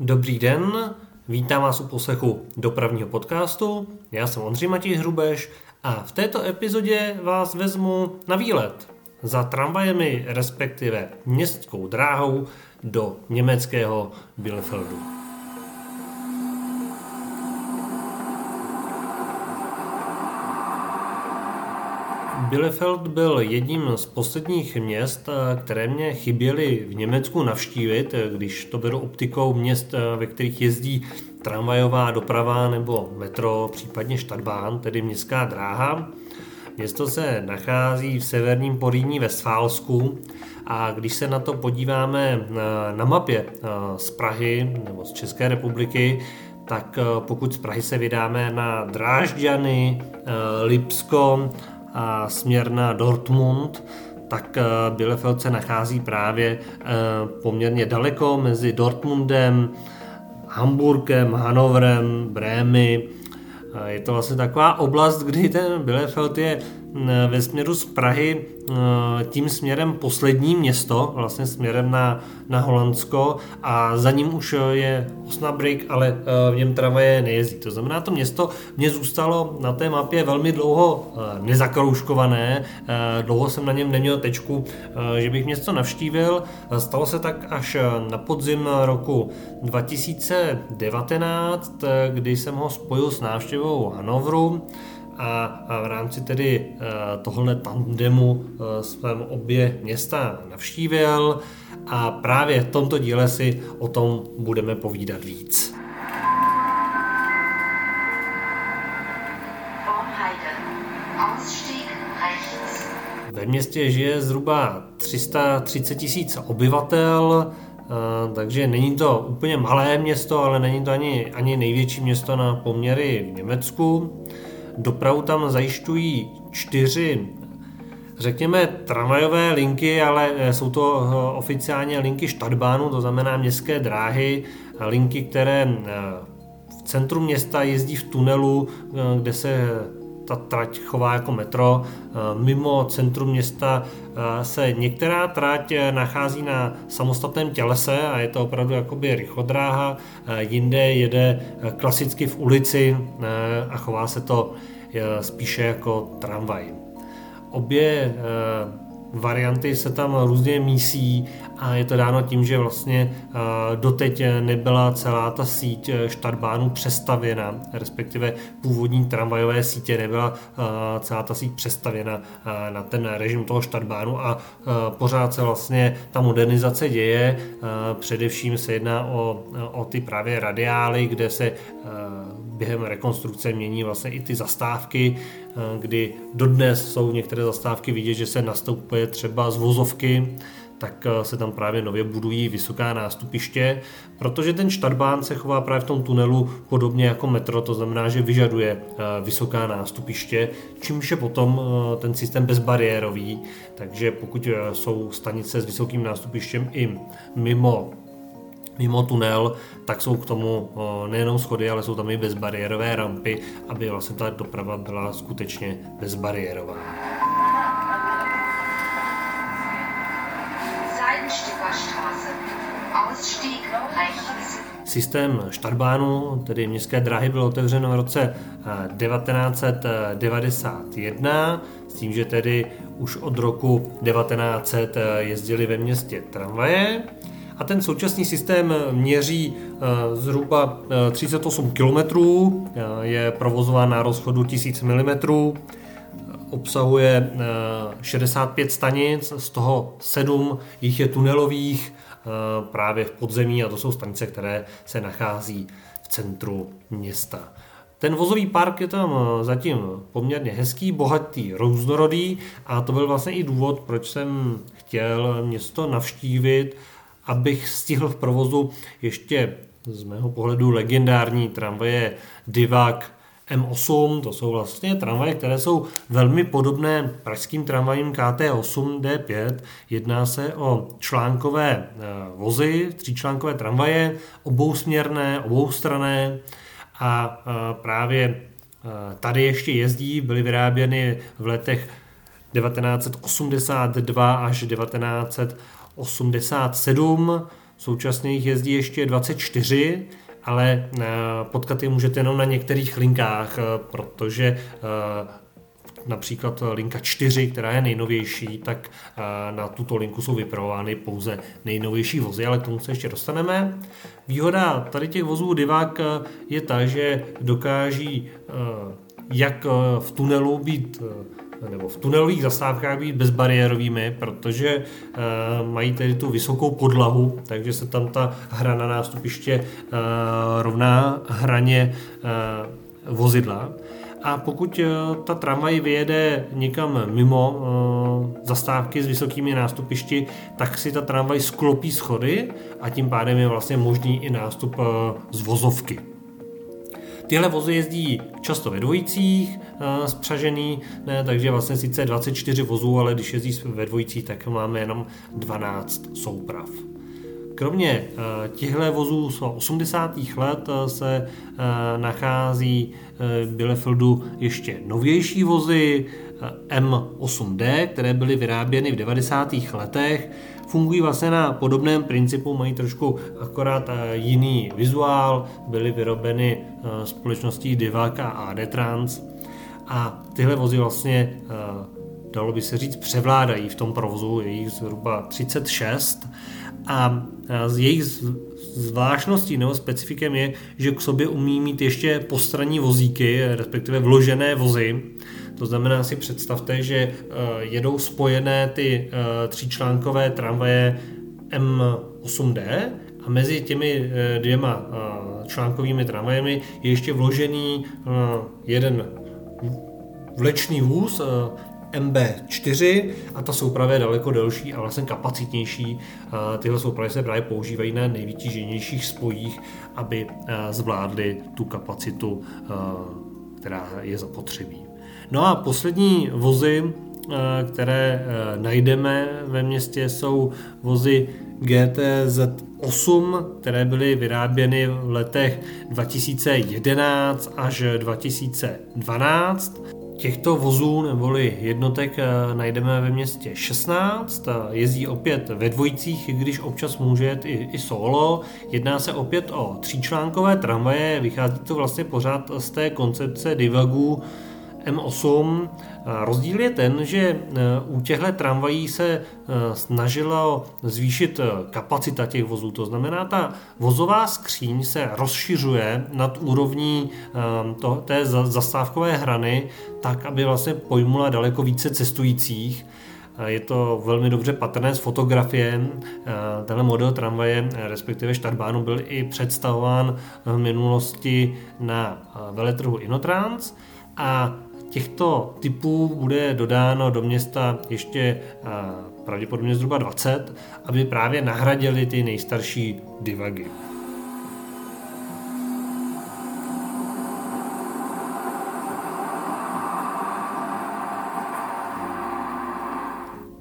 Dobrý den, vítám vás u poslechu dopravního podcastu. Já jsem Ondřej Matěj Hrubeš a v této epizodě vás vezmu na výlet za tramvajemi, respektive městskou dráhou do německého Bielefeldu. Bielefeld byl jedním z posledních měst, které mě chyběly v Německu navštívit, když to beru optikou měst, ve kterých jezdí tramvajová doprava nebo metro, případně Stadtbahn, tedy městská dráha. Město se nachází v severním Poríní ve Sválsku a když se na to podíváme na mapě z Prahy nebo z České republiky, tak pokud z Prahy se vydáme na Drážďany, Lipsko a směr na Dortmund, tak eh, Bielefeld se nachází právě eh, poměrně daleko mezi Dortmundem, Hamburgem, Hanovrem, Brémy. Je to vlastně taková oblast, kdy ten Bielefeld je ve směru z Prahy Eh, tím směrem poslední město, vlastně směrem na, na Holandsko a za ním už eh, je Osnabrück, ale eh, v něm tramvaje nejezdí. To znamená, to město mě zůstalo na té mapě velmi dlouho nezakroužkované, dlouho jsem na něm neměl tečku, že bych město navštívil. Stalo se tak až na podzim roku 2019, kdy jsem ho spojil s návštěvou Hanovru a v rámci tedy eh, tohle tandemu eh, jsem obě města navštívil a právě v tomto díle si o tom budeme povídat víc. Ve městě žije zhruba 330 tisíc obyvatel, eh, takže není to úplně malé město, ale není to ani, ani největší město na poměry v Německu. Dopravu tam zajišťují čtyři řekněme tramvajové linky, ale eh, jsou to eh, oficiálně linky Stadtbahnu, to znamená městské dráhy, linky, které eh, v centru města jezdí v tunelu, kde se ta trať chová jako metro. Mimo centrum města se některá trať nachází na samostatném tělese a je to opravdu jakoby rychlodráha. Jinde jede klasicky v ulici a chová se to spíše jako tramvaj. Obě varianty se tam různě mísí a je to dáno tím, že vlastně doteď nebyla celá ta síť Stadtbahnu přestavěna, respektive původní tramvajové sítě nebyla celá ta síť přestavěna na ten režim toho Stadtbahnu a pořád se vlastně ta modernizace děje. Především se jedná o, o ty právě radiály, kde se během rekonstrukce mění vlastně i ty zastávky, Eh, kdy dodnes jsou některé zastávky vidět, že se nastoupuje třeba z vozovky, tak eh, se tam právě nově budují vysoká nástupiště, protože ten Stadtbahn se chová právě v tom tunelu podobně jako metro, to znamená, že vyžaduje eh, vysoká nástupiště, čímž je potom ten systém bezbariérový, takže pokud jsou stanice s vysokým nástupištěm i mimo mimo tunel, tak jsou k tomu nejenom schody, ale jsou tam i bezbariérové rampy, aby vlastně ta doprava byla skutečně bezbariérová. Systém Stadtbahnu, tedy městské dráhy, byl otevřen v roce 1991, s tím, že tedy už od roku 1900 jezdili ve městě tramvaje. A ten současný systém měří eh, zhruba 38 eh, km, eh, je provozován na rozchodu 1000 mm, obsahuje 65 stanic, z toho 7 jich je tunelových právě v podzemí a to jsou stanice, které se nachází v centru města. Ten vozový park je tam zatím poměrně hezký, bohatý, různorodý a to byl vlastně i důvod, proč jsem chtěl město navštívit abych stihl v provozu ještě z mého pohledu legendární tramvaje Divak M8, to jsou vlastně tramvaje, které jsou velmi podobné pražským tramvajím KT8 D5. Jedná se o článkové eh, vozy, tříčlánkové tramvaje, obousměrné, oboustrané a eh, právě eh, tady ještě jezdí, byly vyráběny v letech 1982 až 1987. současně jich jezdí ještě 24, ale potkat je můžete jenom na některých linkách, protože například linka 4, která je nejnovější, tak na tuto linku jsou vypravovány pouze nejnovější vozy, ale k tomu se ještě dostaneme. Výhoda tady těch vozů Divák je ta, že dokáží jak v tunelu být nebo v tunelových zastávkách být bezbariérovými, protože uh, mají tedy tu vysokou podlahu, takže se tam ta hra na nástupiště uh, rovná hraně uh, vozidla. A pokud ta tramvaj vyjede někam mimo zastávky s vysokými nástupišti, tak si ta tramvaj sklopí schody a tím pádem je vlastně možný i nástup z vozovky. Tyhle vozy jezdí často ve dvojicích, uh, spřažený, ne, takže vlastně sice 24 vozů, ale když jezdí ve dvojicích, tak máme jenom 12 souprav. Kromě uh, těchto vozů z 80. let uh, se nachází v Bielefeldu ještě novější vozy M8D, které byly vyráběny v 90. letech fungují vlastně na podobném principu, mají trošku akorát eh, jiný vizuál, byly vyrobeny eh, společností Divac a AD Trans. A tyhle vozy vlastně eh, dalo by se říct, převládají v tom provozu, je jich zhruba 36 a z jejich zvláštností nebo specifikem je, že k sobě umí mít ještě postranní vozíky, respektive vložené vozy, to znamená si představte, že eh, jedou spojené ty eh, tříčlánkové tramvaje M8D a mezi těmi eh, dvěma článkovými tramvajemi je ještě vložený jeden vlečný vůz MB4 a ta souprava je daleko delší a vlastně kapacitnější. Tyhle soupravy se právě používají na nejvytíženějších spojích, aby zvládly tu kapacitu, která je zapotřebí. No a poslední vozy, eh, které eh, najdeme ve městě, jsou vozy GTZ8, které byly vyráběny v letech 2011 až 2012. Těchto vozů neboli jednotek eh, najdeme ve městě 16, jezdí opět ve dvojicích, když občas může jet i, i solo. Jedná se opět o tříčlánkové tramvaje, vychází to vlastně pořád z té koncepce Divagu, M8. Rozdíl je ten, že e, u těchto tramvají se e, snažilo zvýšit e, kapacita těch vozů. To znamená, ta vozová skříň se rozšiřuje nad úrovní té zastávkové hrany, tak, aby vlastně pojmula daleko více cestujících. Je to velmi dobře patrné s fotografiem. Tenhle model tramvaje, respektive Štarbánu, byl i představován v minulosti na veletrhu Inotrans a Těchto typů bude dodáno do města ještě pravděpodobně zhruba 20, aby právě nahradili ty nejstarší divagy.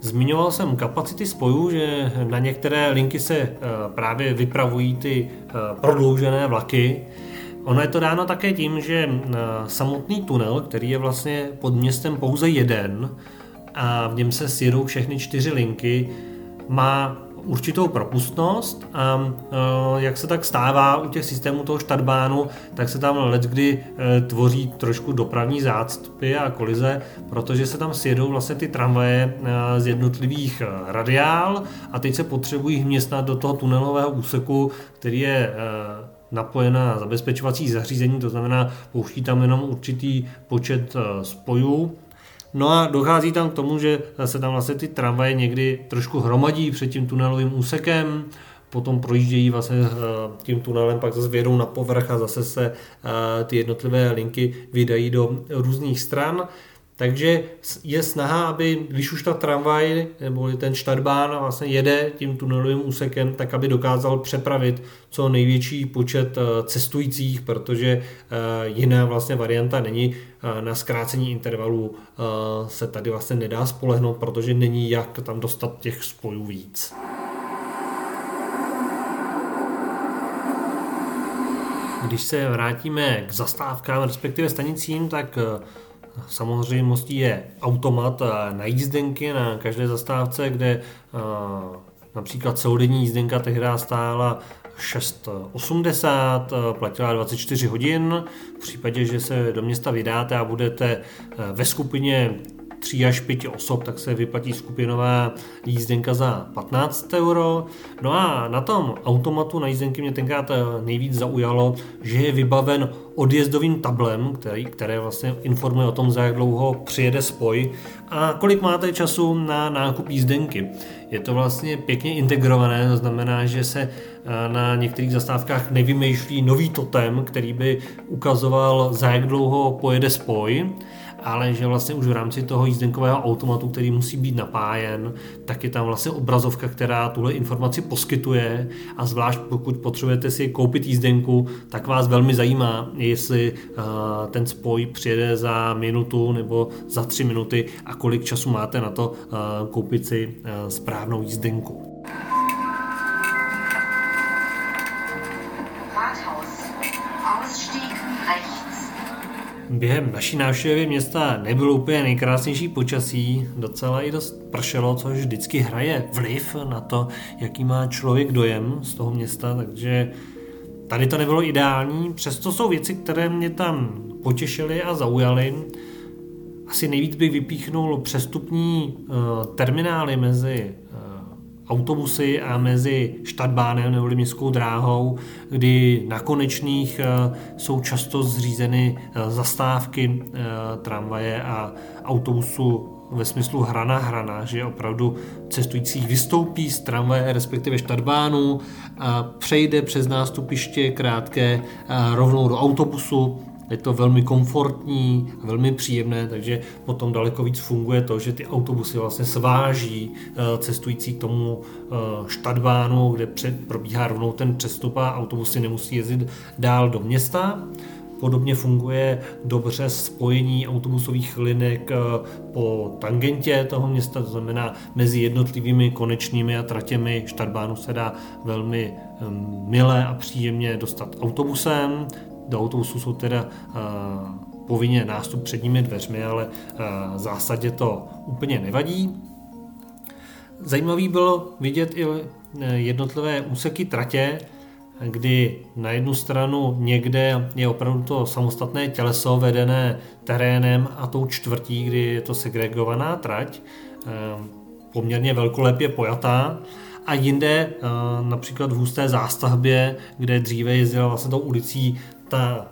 Zmiňoval jsem kapacity spojů, že na některé linky se právě vypravují ty prodloužené vlaky, Ono je to dáno také tím, že eh, samotný tunel, který je vlastně pod městem pouze jeden a v něm se sjedou všechny čtyři linky, má určitou propustnost a eh, jak se tak stává u těch systémů toho štarbánu, tak se tam kdy eh, tvoří trošku dopravní zácpy a kolize, protože se tam sjedou vlastně ty tramvaje z jednotlivých radiál a teď se potřebují hměstnat do toho tunelového úseku, který je napojená zabezpečovací zařízení, to znamená pouští tam jenom určitý počet eh, spojů. No a dochází tam k tomu, že se tam vlastně ty tramvaje někdy trošku hromadí před tím tunelovým úsekem, potom projíždějí vlastně eh, tím tunelem, pak zase vědou na povrch a zase se eh, ty jednotlivé linky vydají do různých stran. Takže je snaha, aby když už ta tramvaj nebo ten štarbán vlastně jede tím tunelovým úsekem, tak aby dokázal přepravit co největší počet eh, cestujících, protože eh, jiná vlastně varianta není. Eh, na zkrácení intervalů se tady vlastně nedá spolehnout, protože není jak tam dostat těch spojů víc. Když se vrátíme k zastávkám, respektive stanicím, tak Samozřejmostí je automat na jízdenky na každé zastávce, kde například celodenní jízdenka tehdy stála 6,80, platila 24 hodin. V případě, že se do města vydáte a budete ve skupině 3 až 5 osob, tak se vyplatí skupinová jízdenka za 15 euro. No a na tom automatu na jízdenky mě tenkrát eh, nejvíc zaujalo, že je vybaven odjezdovým tablem, který, které vlastně informuje o tom, za jak dlouho přijede spoj a kolik máte času na nákup jízdenky. Je to vlastně pěkně integrované, to znamená, že se eh, na některých zastávkách nevymýšlí nový totem, který by ukazoval, za jak dlouho pojede spoj, ale že vlastně už v rámci toho jízdenkového automatu, který musí být napájen, tak je tam vlastně obrazovka, která tuhle informaci poskytuje a zvlášť pokud potřebujete si koupit jízdenku, tak vás velmi zajímá, jestli uh, ten spoj přijede za minutu nebo za tři minuty a kolik času máte na to uh, koupit si uh, správnou jízdenku. Během naší návštěvy města nebylo úplně nejkrásnější počasí, docela i dost pršelo, což vždycky hraje vliv na to, jaký má člověk dojem z toho města, takže tady to nebylo ideální, přesto jsou věci, které mě tam potěšily a zaujaly. Asi nejvíc bych vypíchnul přestupní uh, terminály mezi autobusy a mezi Štadbánem nebo městskou dráhou, kdy na konečných eh, jsou často zřízeny eh, zastávky eh, tramvaje a autobusu ve smyslu hrana hrana, že opravdu cestující vystoupí z tramvaje, respektive štadbánu, a přejde přes nástupiště krátké rovnou do autobusu, je to velmi komfortní, velmi příjemné, takže potom daleko víc funguje to, že ty autobusy vlastně sváží eh, cestující k tomu eh, štadbánu, kde před, probíhá rovnou ten přestup a autobusy nemusí jezdit dál do města. Podobně funguje dobře spojení autobusových linek eh, po tangentě toho města, to znamená mezi jednotlivými konečnými a tratěmi štadbánu se dá velmi milé a příjemně dostat autobusem do autobusu jsou teda povinně nástup předními dveřmi, ale v zásadě to úplně nevadí. Zajímavý bylo vidět i e, jednotlivé úseky tratě, kdy na jednu stranu někde je opravdu to samostatné těleso vedené terénem a tou čtvrtí, kdy je to segregovaná trať, poměrně velkolepě pojatá a jinde, například v husté zástavbě, kde dříve jezdila vlastně tou ulicí ta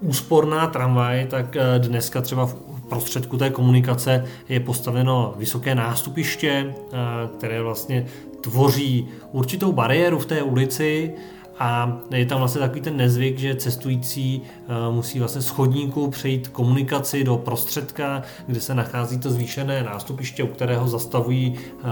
úsporná tramvaj, tak eh, dneska třeba v prostředku té komunikace je postaveno vysoké nástupiště, eh, které vlastně tvoří určitou bariéru v té ulici, a je tam vlastně takový ten nezvyk, že cestující eh, musí vlastně z chodníku přejít komunikaci do prostředka, kde se nachází to zvýšené nástupiště, u kterého zastavují eh,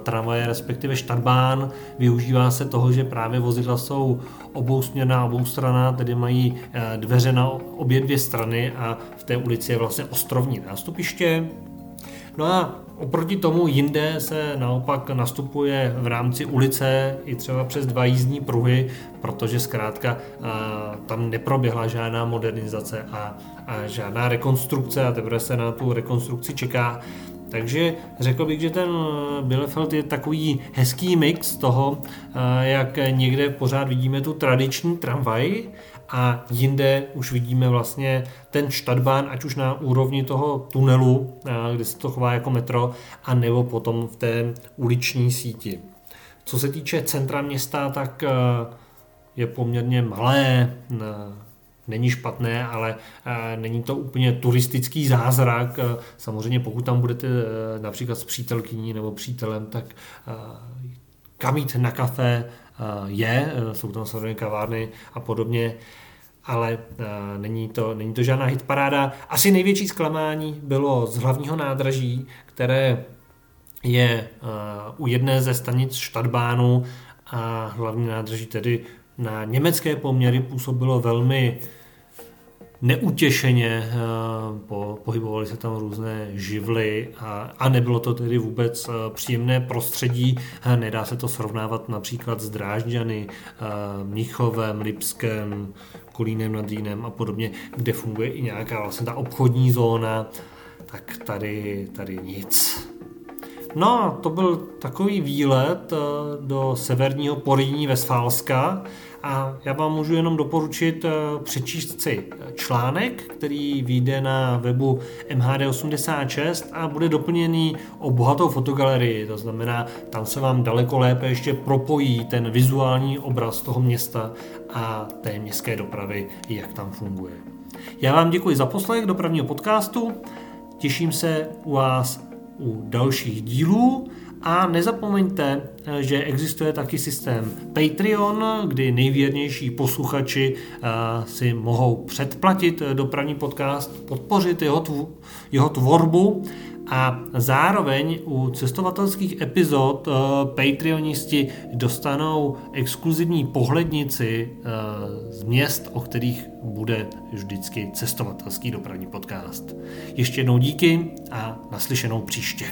tramvaje, respektive štarbán. Využívá se toho, že právě vozidla jsou obousměrná, oboustraná, tedy mají eh, dveře na obě dvě strany a v té ulici je vlastně ostrovní nástupiště. No a Oproti tomu jinde se naopak nastupuje v rámci ulice i třeba přes dva jízdní pruhy, protože zkrátka tam neproběhla žádná modernizace a, žádná rekonstrukce a teprve se na tu rekonstrukci čeká. Takže řekl bych, že ten Bielefeld je takový hezký mix toho, jak někde pořád vidíme tu tradiční tramvaj a jinde už vidíme vlastně ten štadbán, ať už na úrovni toho tunelu, kde se to chová jako metro, a nebo potom v té uliční síti. Co se týče centra města, tak je poměrně malé, není špatné, ale není to úplně turistický zázrak. Samozřejmě pokud tam budete například s přítelkyní nebo přítelem, tak kam jít na kafe je, jsou tam samozřejmě kavárny a podobně, ale není to, není to žádná hitparáda. Asi největší zklamání bylo z hlavního nádraží, které je u jedné ze stanic Štadbánu a hlavní nádraží tedy na německé poměry působilo velmi neutěšeně, eh, po, pohybovaly se tam různé živly a, a nebylo to tedy vůbec eh, příjemné prostředí. Eh, nedá se to srovnávat například s Drážďany, Mnichovem, Lipskem, Kolínem nad Rýnem a podobně, kde funguje i nějaká vlastně ta obchodní zóna, tak tady, tady nic. No a to byl takový výlet eh, do severního Poríní Vesfálska a já vám můžu jenom doporučit eh, přečíst si článek, který vyjde na webu MHD86 a bude doplněný o bohatou fotogalerii, to znamená, tam se vám daleko lépe ještě propojí ten vizuální obraz toho města a té městské dopravy, jak tam funguje. Já vám děkuji za poslech dopravního podcastu, těším se u vás u dalších dílů. A nezapomeňte, že existuje taky systém Patreon, kdy nejvěrnější posluchači eh, si mohou předplatit dopravní podcast, podpořit jeho, jeho tvorbu a zároveň u cestovatelských epizod uh, Patreonisti dostanou exkluzivní pohlednici uh, z měst, o kterých bude vždycky cestovatelský dopravní podcast. Ještě jednou díky a naslyšenou příště.